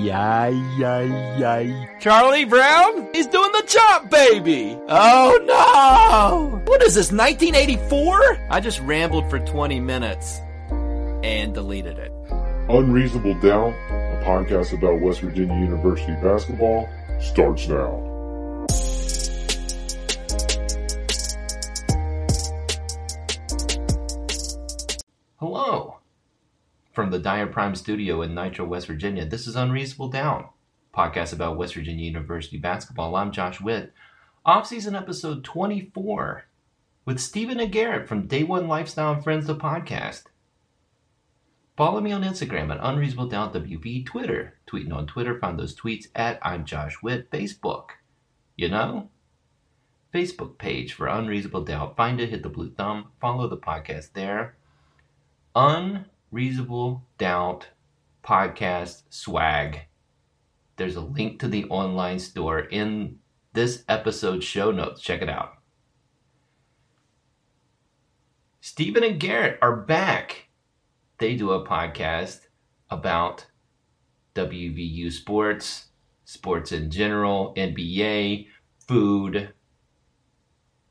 Yay, yay, yay. Charlie Brown? He's doing the chop, baby! Oh no! What is this, 1984? I just rambled for 20 minutes and deleted it. Unreasonable Doubt, a podcast about West Virginia University basketball, starts now. From the Dyer Prime studio in Nitro, West Virginia, this is Unreasonable Doubt, podcast about West Virginia University basketball. I'm Josh Witt. Off-season episode 24 with Stephen and Garrett from Day One Lifestyle and Friends, the podcast. Follow me on Instagram at Unreasonable Doubt WV, Twitter, tweeting on Twitter, find those tweets at I'm Josh Witt, Facebook. You know? Facebook page for Unreasonable Doubt. Find it, hit the blue thumb, follow the podcast there. Unreasonable Doubt podcast swag. There's a link to the online store in this episode's show notes. Check it out. Stephen and Garrett are back. They do a podcast about WVU sports, sports in general, NBA, food,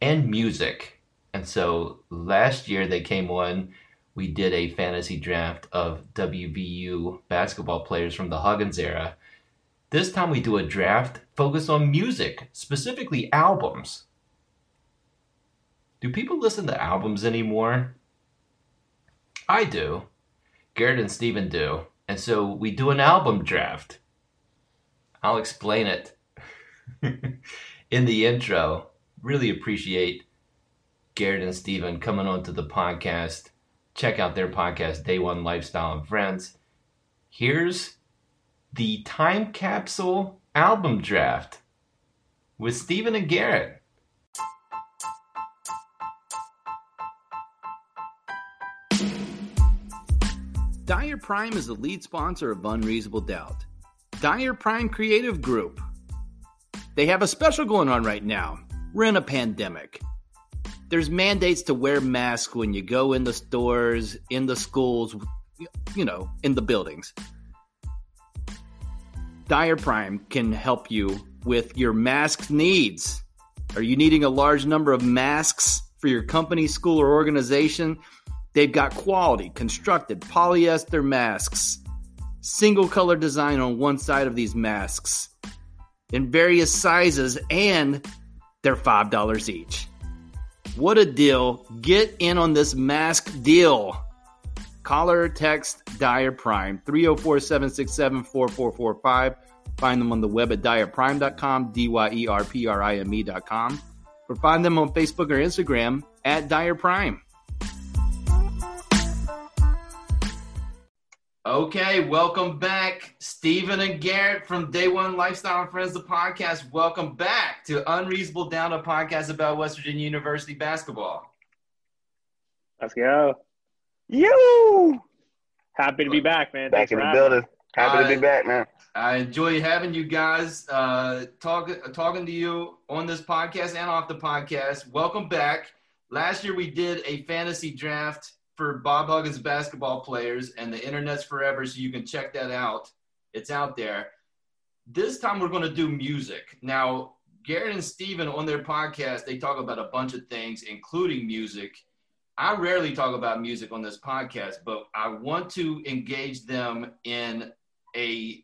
and music. And so last year they came on we did a fantasy draft of WVU basketball players from the Huggins era. This time we do a draft focused on music, specifically albums. Do people listen to albums anymore? I do. Garrett and Steven do. And so we do an album draft. I'll explain it in the intro. Really appreciate Garrett and Steven coming onto the podcast check out their podcast, Day One Lifestyle and Friends. Here's the Time Capsule Album Draft with Stephen and Garrett. Dyer Prime is the lead sponsor of Unreasonable Doubt. Dyer Prime Creative Group. They have a special going on right now. We're in a pandemic there's mandates to wear masks when you go in the stores, in the schools, you know, in the buildings. Dyer Prime can help you with your mask needs. Are you needing a large number of masks for your company, school, or organization? They've got quality, constructed polyester masks, single color design on one side of these masks in various sizes, and they're $5 each. What a deal. Get in on this mask deal. Call or text Dyer Prime 304 767 4445. Find them on the web at dyerprime.com, D Y E R P R I M E.com, or find them on Facebook or Instagram at Dyer Prime. Okay, welcome back, Stephen and Garrett from Day One Lifestyle and Friends, the podcast. Welcome back to Unreasonable Doubt, a podcast about West Virginia University basketball. Let's go. You happy to be back, man. Back in the building. Happy I, to be back, man. I enjoy having you guys uh, talk, talking to you on this podcast and off the podcast. Welcome back. Last year we did a fantasy draft for Bob Huggins basketball players, and the internet's forever, so you can check that out. It's out there. This time we're going to do music. Now, Garrett and Steven on their podcast, they talk about a bunch of things, including music. I rarely talk about music on this podcast, but I want to engage them in a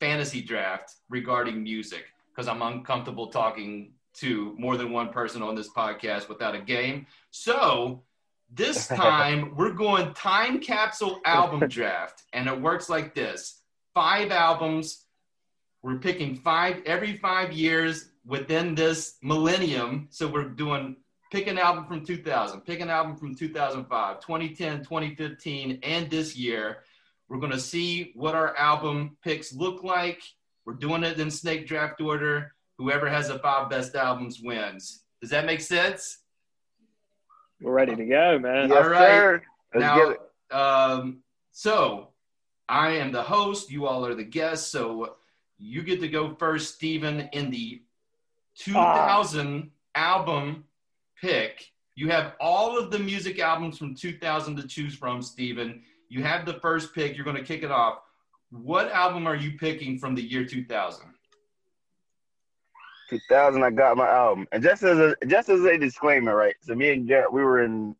fantasy draft regarding music because I'm uncomfortable talking to more than one person on this podcast without a game. So this time we're going time capsule album draft, and it works like this: five albums. We're picking five every five years within this millennium. So we're doing pick an album from 2000, pick an album from 2005, 2010, 2015, and this year. We're going to see what our album picks look like. We're doing it in snake draft order. Whoever has the five best albums wins. Does that make sense? We're ready to go, man. Yes, All right. sir. Let's now, get it. Um, so I am the host. You all are the guests. So you get to go first, Stephen, in the 2000 album pick. You have all of the music albums from 2000 to choose from, Stephen. You have the first pick. You're going to kick it off. what album are you picking from the year 2000? 2000, I got my album. And just as a just as a disclaimer, right? So me and Garrett, we were in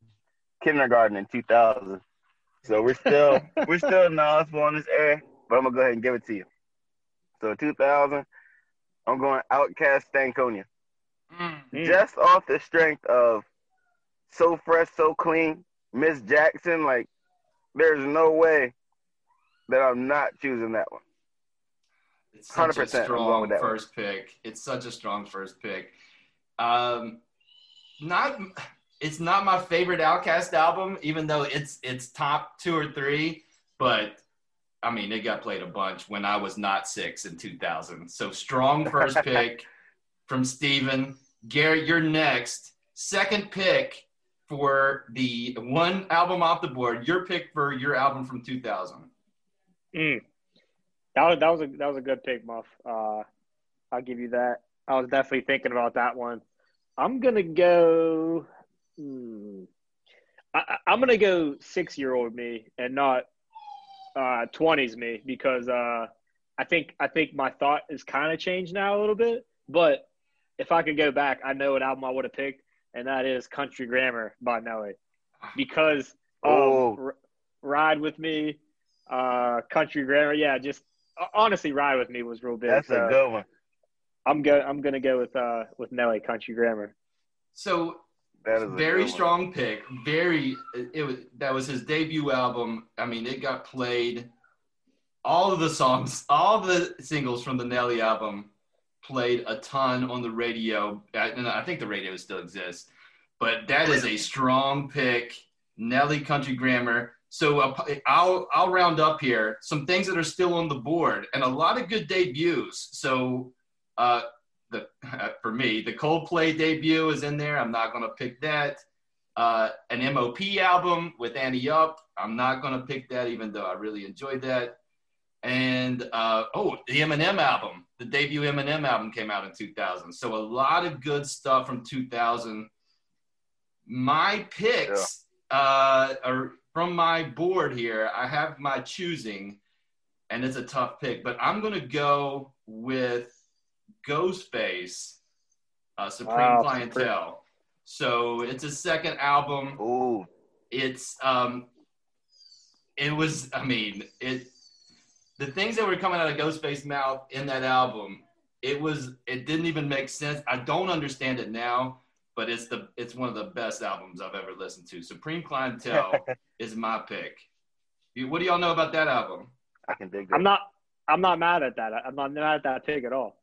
kindergarten in 2000. So we're still we're still knowledgeable in this area, but I'm gonna go ahead and give it to you. So 2000, I'm going OutKast Stankonia. Mm. Just off the strength of so fresh, so clean, Miss Jackson. Like, there's no way that I'm not choosing that one. It's such 100% a I'm going strong with that one. first pick. It's such a strong first pick. Um, not it's not my favorite OutKast album, even though it's it's top two or three. But I mean, it got played a bunch when I was not six in 2000. So strong first pick from Steven. Garrett, you're next. Second pick for the one album off the board. Your pick for your album from 2000. Mm. That was that was a that was a good pick, Muff. Uh, I'll give you that. I was definitely thinking about that one. I'm gonna go. Hmm, I, I'm gonna go six year old me and not uh, twenties me because uh, I think I think my thought is kind of changed now a little bit. But if I could go back, I know what album I would have picked, and that is Country Grammar by Nelly because of Oh. R- Ride with Me, uh, Country Grammar. Yeah, just honestly, Ride with Me was real big. That's so a good one. I'm go. I'm gonna go with uh with Nelly Country Grammar. So That is a very good strong pick. Very it was that was his debut album. I mean, it got played. All of the songs, all the singles from the Nelly album played a ton on the radio. I, and I think the radio still exists, but that is a strong pick. Nelly Country Grammar. So uh, I'll I'll round up here some things that are still on the board and a lot of good debuts. So uh, the for me the Coldplay debut is in there. I'm not gonna pick that. Uh, an MOP album with Ante Up. I'm not gonna pick that, even though I really enjoyed that. And uh, oh, the Eminem album, the debut Eminem album came out in 2000. So a lot of good stuff from 2000. My picks uh, are from my board here. I have my choosing, and it's a tough pick, but I'm gonna go with Ghostface, uh, Supreme Wow, Clientele. So it's a second album. Ooh, It's um, it was. I mean, it. The things that were coming out of Ghostface's mouth in that album, it was. It didn't even make sense. I don't understand it now, but it's the. It's one of the best albums I've ever listened to. Supreme Clientele is my pick. What do y'all know about that album? I can dig that. I'm not. I'm not mad at that. I'm not mad at that pick at all.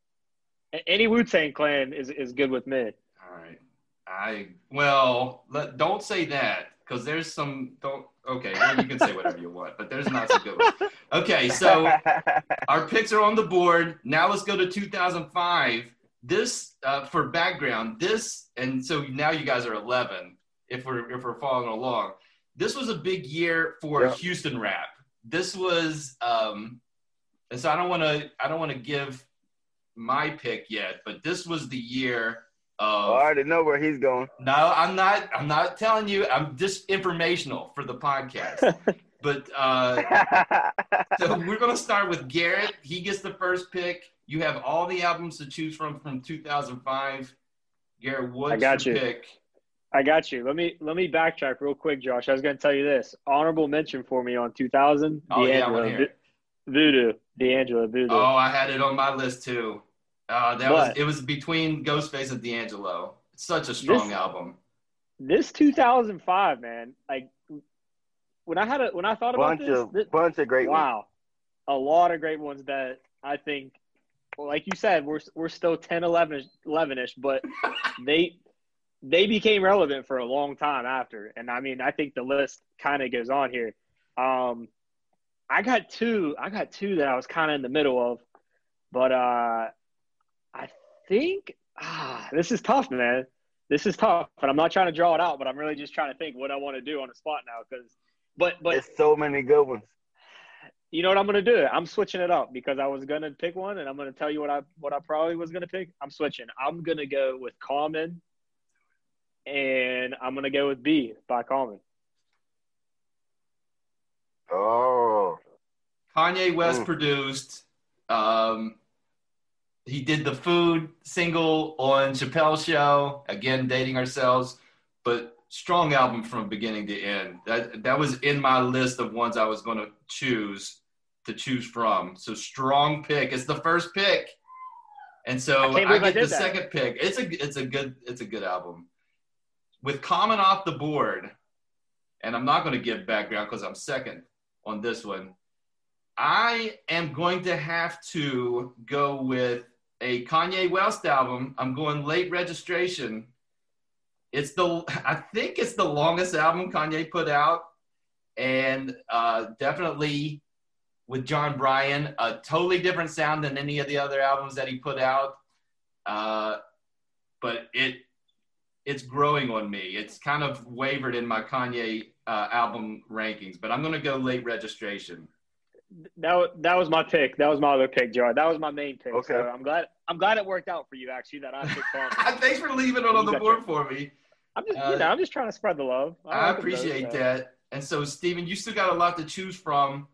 Any Wu Tang Clan is is good with me. All right. I well, let, don't say that because there's some don't. Okay, well, you can say whatever you want, but there's not some good ones. Okay, so our picks are on the board. Now let's go to 2005. This uh, for background. This and so now you guys are 11. If we're if we're following along, this was a big year for Yeah. Houston rap. This was, um, and so I don't want to I don't want to give my pick yet, but this was the year of. Oh, I already know where he's going. No, I'm not. I'm not telling you. I'm just informational for the podcast. but uh, so we're gonna start with Garrett. He gets the first pick. You have all the albums to choose from from 2005. Garrett, what's I got your you. pick? I got you. Let me let me backtrack real quick, Josh. I was going to tell you this. Honorable mention for me on 2000. Oh, yeah, I D'Angelo, wanna hear it. Vo- Voodoo. D'Angelo Voodoo. Oh, I had it on my list too. Uh, that was it was between Ghostface and D'Angelo. It's such a strong This- album. This 2005, man. Like when I had a when I thought about bunch this, of thi- bunch of great ones. wow, a lot of great ones that I think, well, like you said, we're we're still 10, 11, 11ish, but they they became relevant for a long time after. And I mean, I think the list kind of goes on here. Um, I got two. I got two that I was kind of in the middle of, but uh, I think ah, this is tough, man. This is tough, and I'm not trying to draw it out, but I'm really just trying to think what I want to do on the spot now. Because, but but There's so many good ones. You know what I'm gonna do? I'm switching it up because I was gonna pick one, and I'm gonna tell you what I what I probably was gonna pick. I'm switching. I'm gonna go with Common, and I'm gonna go with B by Common. Oh, Kanye West Mm. produced. Um, he did the food single on Chappelle's show. Again, dating ourselves, but strong album from beginning to end. That that was in my list of ones I was going to choose to choose from. So strong pick. It's the first pick, and so I I, can't I get the that. second pick. It's a it's a good it's a good album. With Common off the board, and I'm not going to give background because I'm second on this one. I am going to have to go with a Kanye West album. I'm going late registration. It's the I think it's the longest album Kanye put out, and uh, definitely with Jon Brion, a totally different sound than any of the other albums that he put out. Uh, but it it's growing on me. It's kind of wavered in my Kanye uh, album rankings, but I'm going to go late registration. That that was my pick. That was my other pick, Joe. That was my main pick. Okay. So I'm glad I'm glad it worked out for you actually that I picked Kanye. Thanks for leaving it on the board for me. I'm just Uh, you know I'm just trying to spread the love. I like them appreciate both, so. that. And so, Steven, you still got a lot to choose from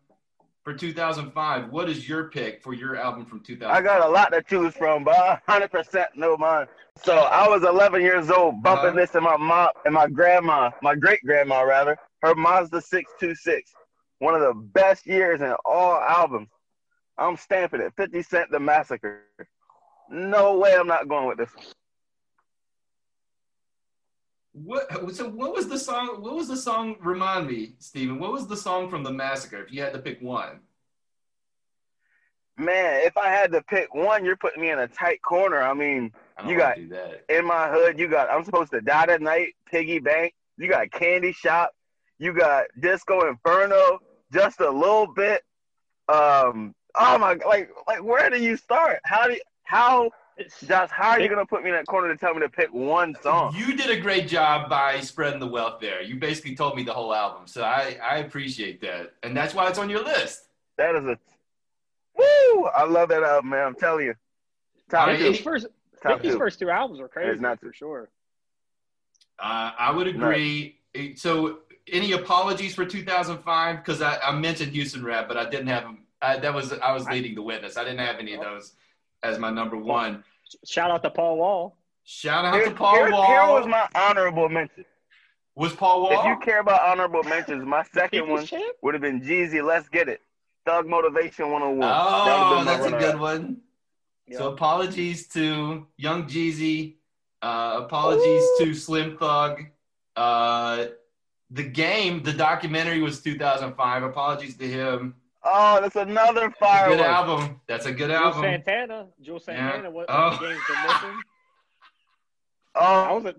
for 2005. What is your pick for your album from 2005? I got a lot to choose from, but 100% no mine. So I was 11 years old, bumping Uh-huh. this in my mom and my grandma, my great grandma rather, her Mazda 626. One of the best years in all albums. I'm stamping it. 50 Cent The Massacre. No way I'm not going with this. What? So, what was the song? What was the song? Remind me, Steven. What was the song from the massacre? If you had to pick one, Man, if I had to pick one, you're putting me in a tight corner. I mean, I You got- in my hood, you got I'm supposed to die tonight, Piggy Bank. You got Candy Shop. You got Disco Inferno. Just a little bit. Um. Oh my! Like, like, where do you start? How do you, how Josh? How are you gonna put me in that corner to tell me to pick one song? You did a great job by spreading the wealth there. You basically told me the whole album, so I I appreciate that, and that's why it's on your list. That is a woo! I love that album, man. I'm telling you. Top All right, two. His first Top his two. first two albums were crazy It's not for sure. Uh, I would agree. So, any apologies for 2005? Because I, I mentioned Houston Rap, but I didn't have them. I, that was I was leading the witness. I didn't have any of those as my number one. Shout out to Paul Wall. Shout out Here, to Paul here- Wall. here was my honorable mention. was Paul Wall? If you care about honorable mentions, my second one would have been Jeezy. Let's get it. Thug Motivation 101. That oh, would've been my that's a runner-up. good one. Yeah. So apologies to Young Jeezy. Uh, apologies to Slim Thug. Uh, the game, the documentary was 2005. Apologies to him. Oh, that's another fire Good album. That's a good Juelz album. Santana. Juelz Yeah. Santana. What, Oh. what game's been missing? I Oh, was a,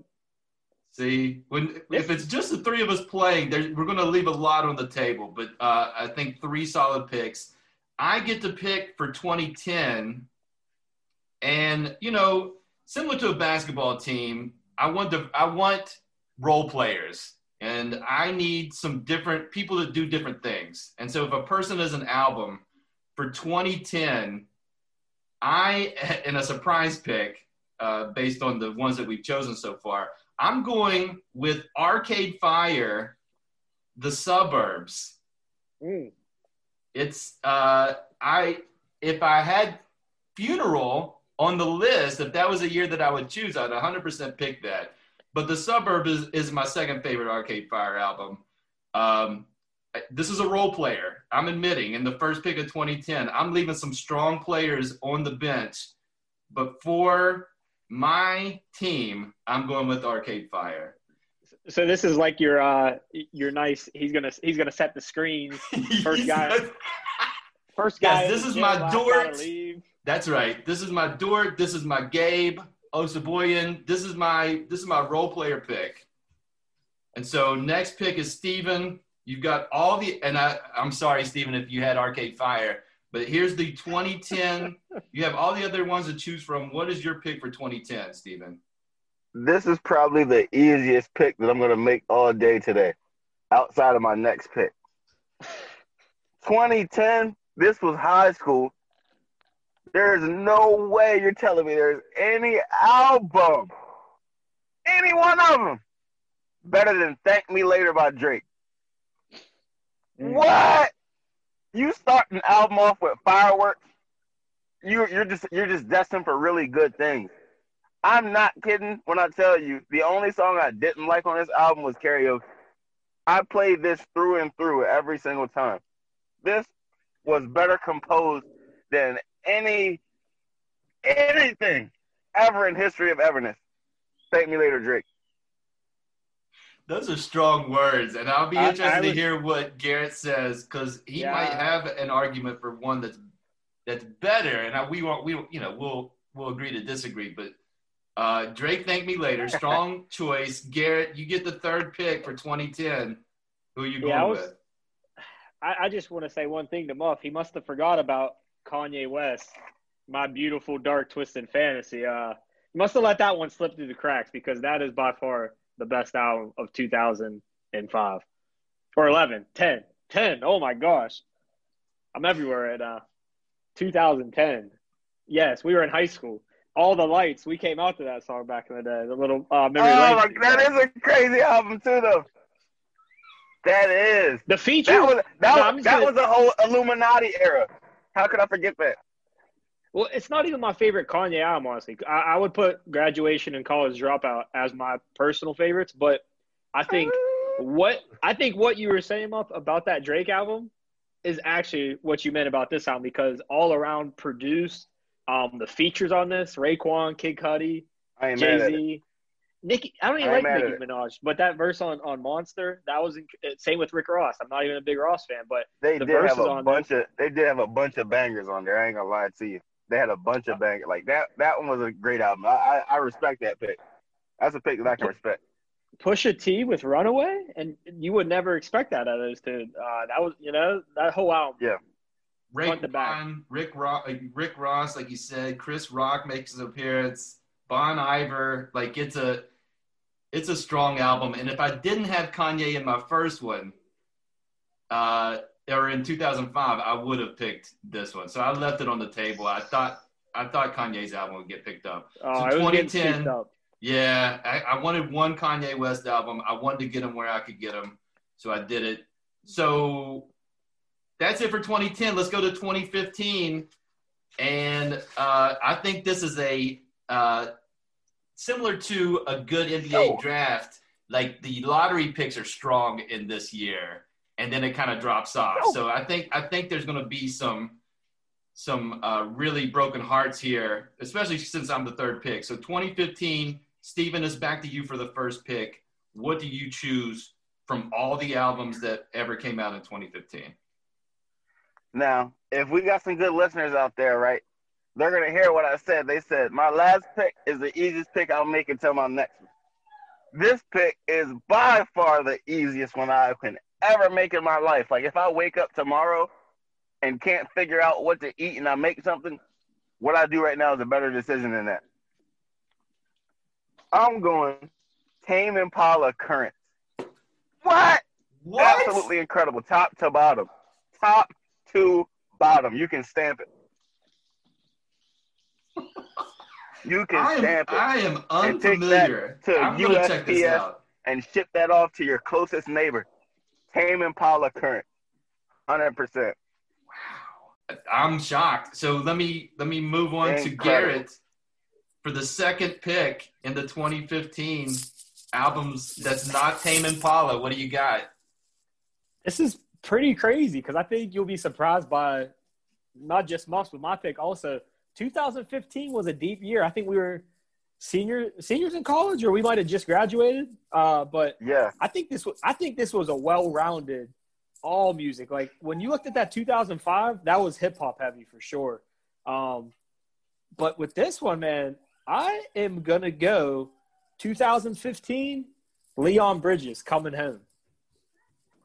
See, when if it's just the three of us playing, we're going to leave a lot on the table. But uh, I think three solid picks. I get to pick for 2010, and you know, similar to a basketball team, I want to I want role players, and I need some different people to do different things. And so, if a person is an album for 2010, I in a surprise pick uh, based on the ones that we've chosen so far. I'm going with Arcade Fire, The Suburbs. mm, It's uh, I if I had Funeral on the list, if that was a year that I would choose, I'd 100% pick that. But The Suburb is, is my second favorite Arcade Fire album. Um, this is a role player. I'm admitting in the first pick of 2010, I'm leaving some strong players on the bench. But for my team, I'm going with Arcade Fire. so this is like your uh your nice. He's gonna he's gonna set the screen. First guy. First guy. in this is my last Dort. guy to leave. That's right. This is my Dort. This is my Gabe Oh, Osabuohien. This is my this is my role player pick. And so next pick is Steven. You've got all the and I I'm sorry, Steven, if you had Arcade Fire, but here's the 2010. you have all the other ones to choose from. What is your pick for 2010, Steven? this is probably the easiest pick that I'm going to make all day today, outside of my next pick. 2010, this was high school. There's no way you're telling me there's any album, any one of them, better than Thank Me Later by Drake. Mm. What? you start an album off with fireworks, you you're just you're just destined for really good things. I'm not kidding when I tell you the only song I didn't like on this album was karaoke. I played this through and through every single time. This was better composed than any anything ever in history of Everness. Thank me later, Drake. Those are strong words, and I'll be interested I to would- hear what Garrett says because he Yeah. might have an argument for one that's that's better, and I, we won't. We you know we'll we'll agree to disagree, but. Uh, Drake, thank me later. Strong choice. Garrett, you get the third pick for 2010. Who are you going Yeah, I was- with? I, I just want to say one thing to Muff. He must have forgot about Kanye West, my beautiful dark twisted fantasy. Uh, must have let that one slip through the cracks because that is by far the best album of 2005 or 11, 10, 10. Oh my gosh, I'm everywhere at uh, 2010. Yes, we were in high school. All the lights. We came out to that song back in the day. The little uh, memory Oh, my, that is a crazy album too, though. That is. the feature. That was that, No, was, that gonna- was the whole Illuminati era. How could I forget that? Well, it's not even my favorite Kanye album, honestly. I, I would put Graduation and College Dropout as my personal favorites, but I think what I think what you were saying up about that Drake album is actually what you meant about this album because all around produced, um, the features on this Raekwon, Kid Cudi, Jay mad at it. Z, Nicki. I don't even I like Nicki. Minaj, but that verse on on Monster that was inc- same with Rick Ross. I'm not even a big Ross fan, but They the did have a on bunch of they did have a bunch of bangers on there. I ain't gonna lie to you. They had a bunch of bangers. Like that that one was a great album. I I, I respect that pick. That's a pick that I can respect. Pusha T with Runaway, and you would never expect that out of those two. Uh, that was, you know, that whole album. Yeah. Rick Front to back. Rick Ross, Rick Ross, like you said, Chris Rock makes his appearance. Bon Iver, like gets a, it's a strong album. And if I didn't have Kanye in my first one, uh, or in 2005, I would have picked this one. So I left it on the table. I thought, I thought Kanye's album would get picked up. Oh, So it was getting 2010 up. Yeah, I, I wanted one Kanye West album. I wanted to get him where I could get him, so I did it. So that's it for 2010. Let's go to 2015, and uh, I think this is a uh, similar to a good NBA Oh. draft. Like the lottery picks are strong in this year, and then it kind of drops off. Oh. So I think I think there's going to be some some uh, really broken hearts here, especially since I'm the third pick. So 2015, Steven is back to you for the first pick. What do you choose from all the albums that ever came out in 2015? Now, if we got some good listeners out there, right, they're gonna hear what I said. They said my last pick is the easiest pick I'll make until my next one. This pick is by far the easiest one I can ever make in my life. Like if I wake up tomorrow and can't figure out what to eat and I make something, what I do right now is a better decision than that. I'm going Tame Impala Current. What? What? Absolutely incredible, top to bottom, top to bottom. You can stamp it. You can I am, stamp it I am And take that unfamiliar. to I'm going to check this USPS. out. and ship that off to your closest neighbor. Tame Impala Current, hundred percent. Wow, I'm shocked. So let me let me move on to Garrett for the second pick in the 2015 albums. That's not Tame Impala. What do you got? This is pretty crazy because I think you'll be surprised by not just Moss, but my pick also. 2015 was a deep year. I think we were senior seniors in college, or we might have just graduated. Uh, but Yeah, I think this was I think this was a well-rounded all music. Like when you looked at that 2005, that was hip hop heavy for sure. Um, but with this one, man, I am gonna go 2015. Leon Bridges coming home.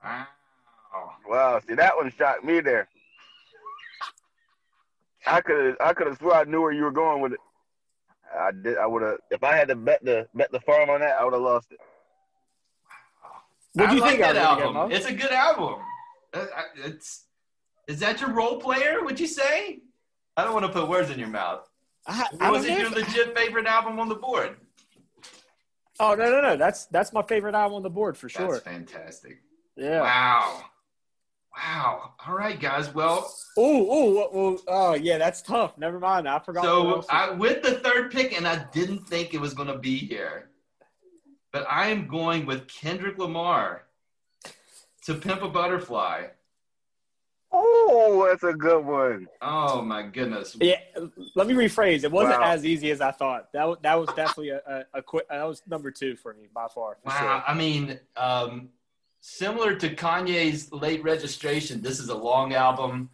Wow. wow. See, that one shocked me there. I could I could have swore I knew where you were going with it. I did. I would have. If I had to bet the bet the farm on that, I would have lost it. What do you like think I that was gonna get, album? Mo? It's a good album. Uh, It's is that your role player? Would you say? I don't want to put words in your mouth. I, I Was don't it know your if- legit favorite album on the board? Oh no no no! That's that's my favorite album on the board for sure. That's fantastic. Yeah. Wow. Wow. All right, guys. Well, Oh, oh, oh, yeah, that's tough. Never mind. I forgot. so else- I with the third pick, and I didn't think it was going to be here, but I am going with Kendrick Lamar to Pimp a Butterfly. Oh, that's a good one. Oh my goodness. yeah, let me rephrase. It wasn't Wow. as easy as I thought. That that was definitely a, a, a quick. That was number two for me by far. For Wow. sure. I mean, um, similar to Kanye's late registration, this is a long album,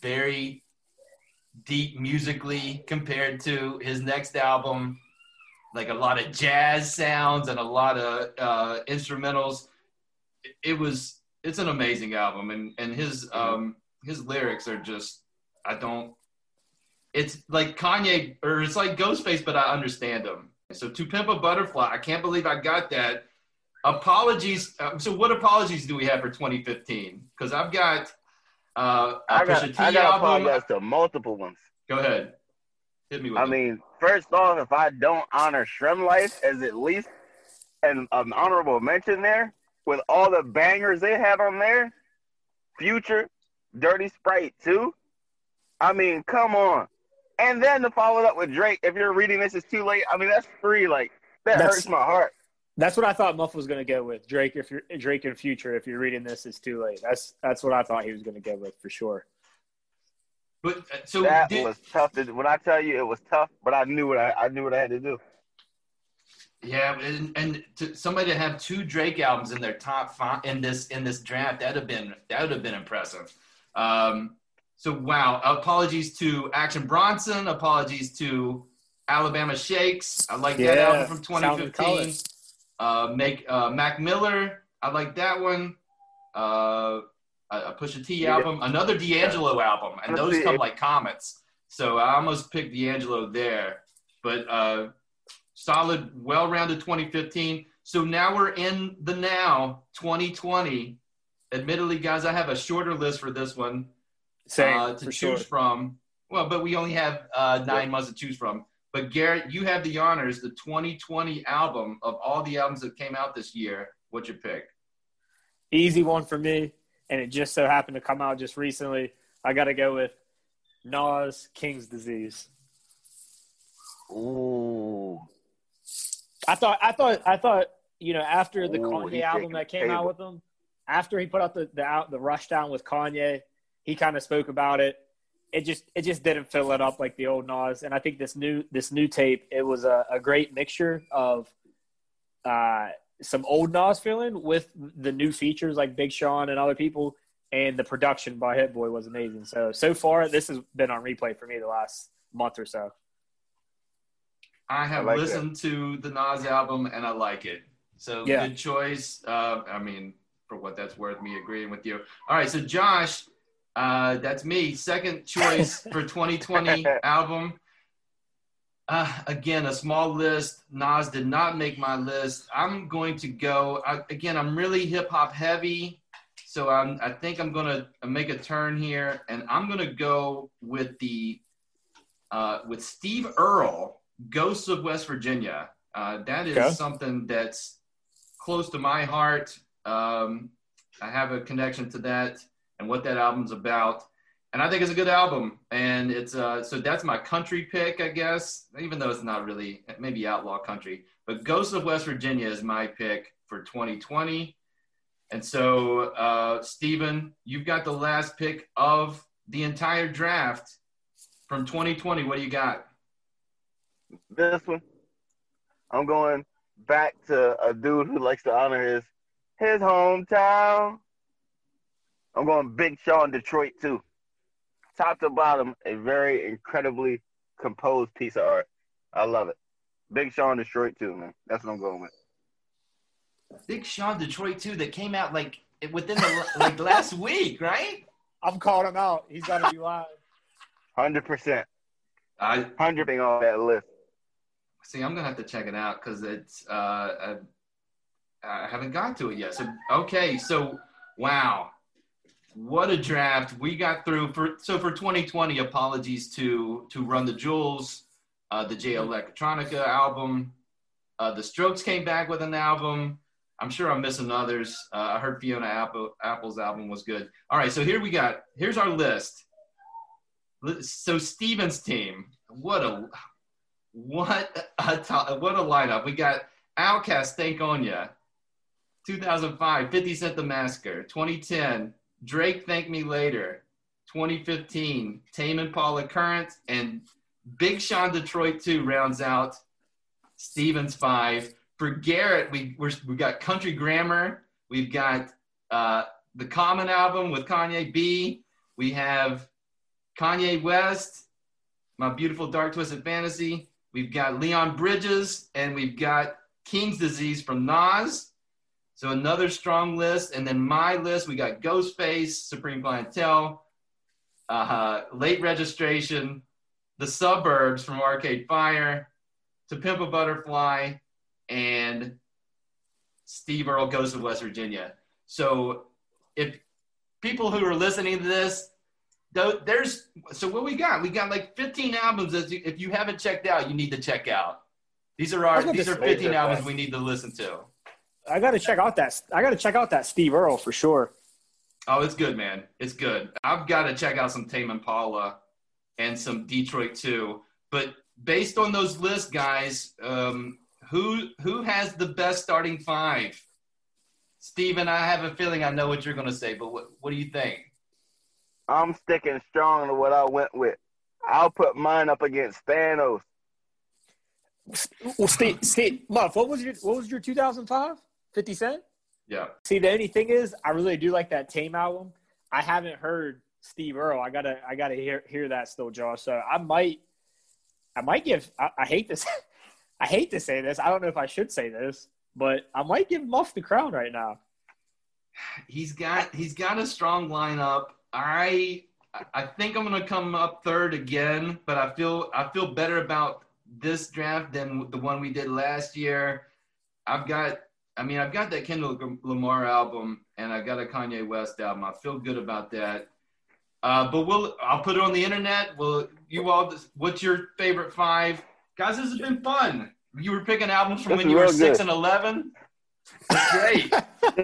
very deep musically compared to his next album. Like a lot of jazz sounds and a lot of uh, instrumentals. It, was it's an amazing album, and and his um, his lyrics are just I don't. It's like Kanye, or it's like Ghostface, but I understand him. So to pimp a butterfly, I can't believe I got that. Apologies. Uh, so what apologies do we have for 2015? Because I've got uh, a I got, Pusha T I got album. apologize to multiple ones. Go ahead. Hit me with I them. mean, first off, if I don't honor SremmLife as at least an, an honorable mention there, with all the bangers they have on there, Future, Dirty Sprite too. I mean, come on. And then to follow it up with Drake, if you're reading this, it's too late. I mean, that's free. Like that That's- hurts my heart. That's what I thought Muff was going to go with Drake. If you're Drake in future, if you're reading this, it's too late. That's that's what I thought he was going to go with for sure. but uh, so That did, was tough. To, when I tell you it was tough, but I knew what I, I knew what I had to do. yeah, and, and to somebody to have two Drake albums in their top five in this in this draft, that'd have been that would have been impressive. Um, so wow, apologies to Action Bronson, apologies to Alabama Shakes. I like that album from 2015. Uh, make uh, Mac Miller. I like that one. Uh, a, a Pusha T Yeah. album, another D'Angelo album, and those come like comets. So I almost picked D'Angelo there, but uh, solid, well-rounded 2015. So now we're in the now 2020. Admittedly, guys, I have a shorter list for this one Same uh, to choose sure. from. Well, but we only have uh, nine months to choose from. But Garrett, you have the honors, the 2020 album of all the albums that came out this year. What's your pick? Easy one for me, and it just so happened to come out just recently. I got to go with Nas King's Disease. Ooh. I thought, I thought, I thought, you know, after the Ooh, Kanye album that the came out with him, after he put out the the, out, the rush down with Kanye, he kind of spoke about it. It just it just didn't fill it up like the old Nas, and I think this new this new tape it was a, a great mixture of uh, some old Nas feeling with the new features like Big Sean and other people, and the production by Hit Boy was amazing. So so far, this has been on replay for me the last month or so. I have I like listened to the Nas album and I like it. So Yeah. good choice. Uh, I mean, for what that's worth, me agreeing with you. All right, so Josh, uh, that's me. Second choice for 2020 album. Uh, again, a small list. Nas did not make my list. I'm going to go I, again. I'm really hip hop heavy, so I'm. I think I'm gonna make a turn here, and I'm gonna go with the uh, with Steve Earle, Ghosts of West Virginia. Uh, that is Okay. something that's close to my heart. Um, I have a connection to that and what that album's about. And I think it's a good album. And it's uh, so that's my country pick, I guess, even though it's not really maybe outlaw country. But Ghosts of West Virginia is my pick for 2020. And so, uh, Steven, you've got the last pick of the entire draft from 2020. What do you got? This one, I'm going back to a dude who likes to honor his his hometown. I'm going Big Sean Detroit too. Top to bottom, a very incredibly composed piece of art. I love it. Big Sean Detroit too, man. That's what I'm going with. Big Sean Detroit too that came out like within the like last week, right? I'm calling him out. He's got to be live. Hundred percent, I hundred being on that list. see. I'm gonna have to check it out because it's uh, I, I haven't got to it yet. So okay, so wow, what a draft we got through for. So for 2020, apologies to to Run the Jewels, uh, the Jay Electronica album. Uh, the Strokes came back with an album. I'm sure I'm missing others. Uh, I heard Fiona Apple, Apple's album was good. All right, so here we got. Here's our list. So Steven's team. What a what a what a lineup. We got OutKast, Thank On Ya. 2005, 50 Cent The Massacre. 2010, Drake, Thank Me Later. 2015, Tame Impala Current. And Big Sean Detroit 2 rounds out Stevens 5. For Garrett, we, we got Country Grammar. We've got uh, the Common album with Kanye B. We have Kanye West, My Beautiful Dark Twisted Fantasy. We've got Leon Bridges, and we've got King's Disease from Nas. So another strong list. And then my list, we got Ghostface, Supreme Clientele, uh, Late Registration, The Suburbs from Arcade Fire, To Pimp a Butterfly, and Steve Earle Ghosts of West Virginia. So if people who are listening to this, though, there's so what we got. We got like 15 albums that if you haven't checked out, you need to check out. These are our these are 15 albums we need to listen to. I got to check out that. I got to check out that Steve Earle for sure. Oh, it's good, man. It's good. I've got to check out some Tame Impala and some Detroit too. But based on those lists, guys, um, who who has the best starting five? Steven, I have a feeling I know what you're going to say, but what, what do you think? I'm sticking strong to what I went with. I'll put mine up against Thanos. Well, Steve, Steve, Muff, what was your what was your 2005? 50 Cent? Yeah. See, the only thing is, I really do like that Tame album. I haven't heard Steve Earle. I gotta, I gotta hear hear that still, Josh. So I might, I might give. I, I hate this. I hate to say this. I don't know if I should say this, but I might give Muff the crown right now. He's got he's got a strong lineup. I I think I'm gonna come up third again, but I feel I feel better about this draft than the one we did last year. I've got I mean I've got that Kendrick Lamar album and I've got a Kanye West album. I feel good about that. Uh, but we'll I'll put it on the internet. Will you all? What's your favorite five, guys? This has been fun. You were picking albums from This when is you were real six and eleven. Great.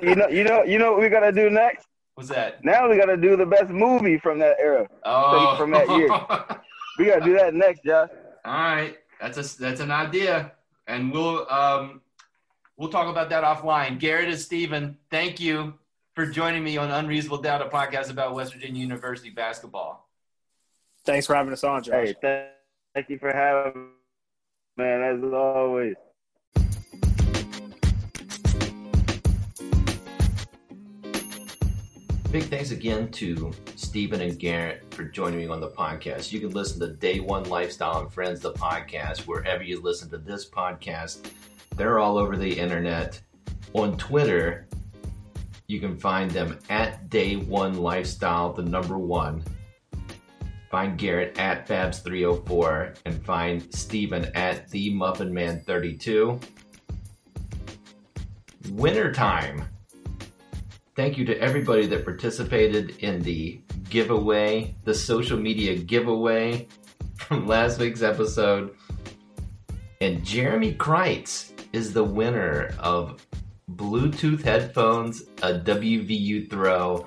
You know, you know, you know what we gotta do next? What's that? Now we gotta do the best movie from that era. Oh, from that year. We gotta do that next, Josh. All right, that's a that's an idea, and we'll um we'll talk about that offline. Garrett and Steven, thank you for joining me on Unreasonable Doubt, a podcast about West Virginia University basketball. Thanks for having us on, Josh. Hey, th- thank you for having me, man, as always. Big thanks again to Stephen and Garrett for joining me on the podcast. You can listen to Day One Lifestyle and Friends, the podcast, wherever you listen to this podcast. They're all over the internet. On Twitter, you can find them at Day One Lifestyle, the number one. Find Garrett at Fabs304 and find Stephen at The Muffin Man 32. Wintertime thank you to everybody that participated in the giveaway, the social media giveaway from last week's episode. And Jeremy Kreitz is the winner of Bluetooth headphones, a WVU throw,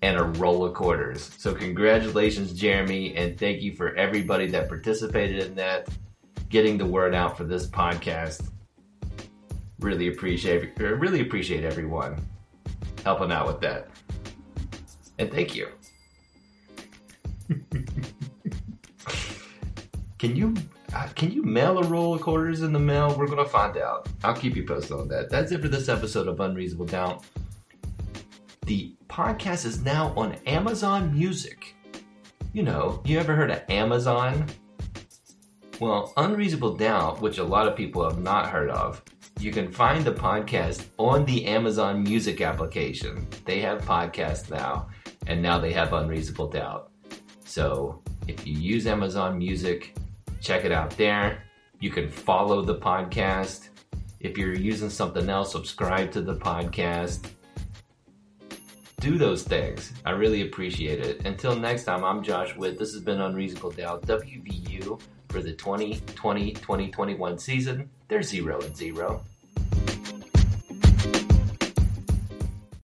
and a roll of quarters. So, congratulations, Jeremy, and thank you for everybody that participated in that, getting the word out for this podcast. Really appreciate, er, really appreciate everyone helping out with that. And thank you. can you uh, can you mail a roll of quarters in the mail? We're gonna find out. I'll keep you posted on that. That's it for this episode of Unreasonable Doubt. The podcast is now on Amazon Music. You know, you ever heard of Amazon? Well, Unreasonable Doubt, which a lot of people have not heard of, you can find the podcast on the Amazon Music application. They have podcasts now, and now they have Unreasonable Doubt. So if you use Amazon Music, check it out there. You can follow the podcast. If you're using something else, subscribe to the podcast. Do those things. I really appreciate it. Until next time, I'm Josh Witt. This has been Unreasonable Doubt, WVU, for the 2020 2021 season. They're zero and zero.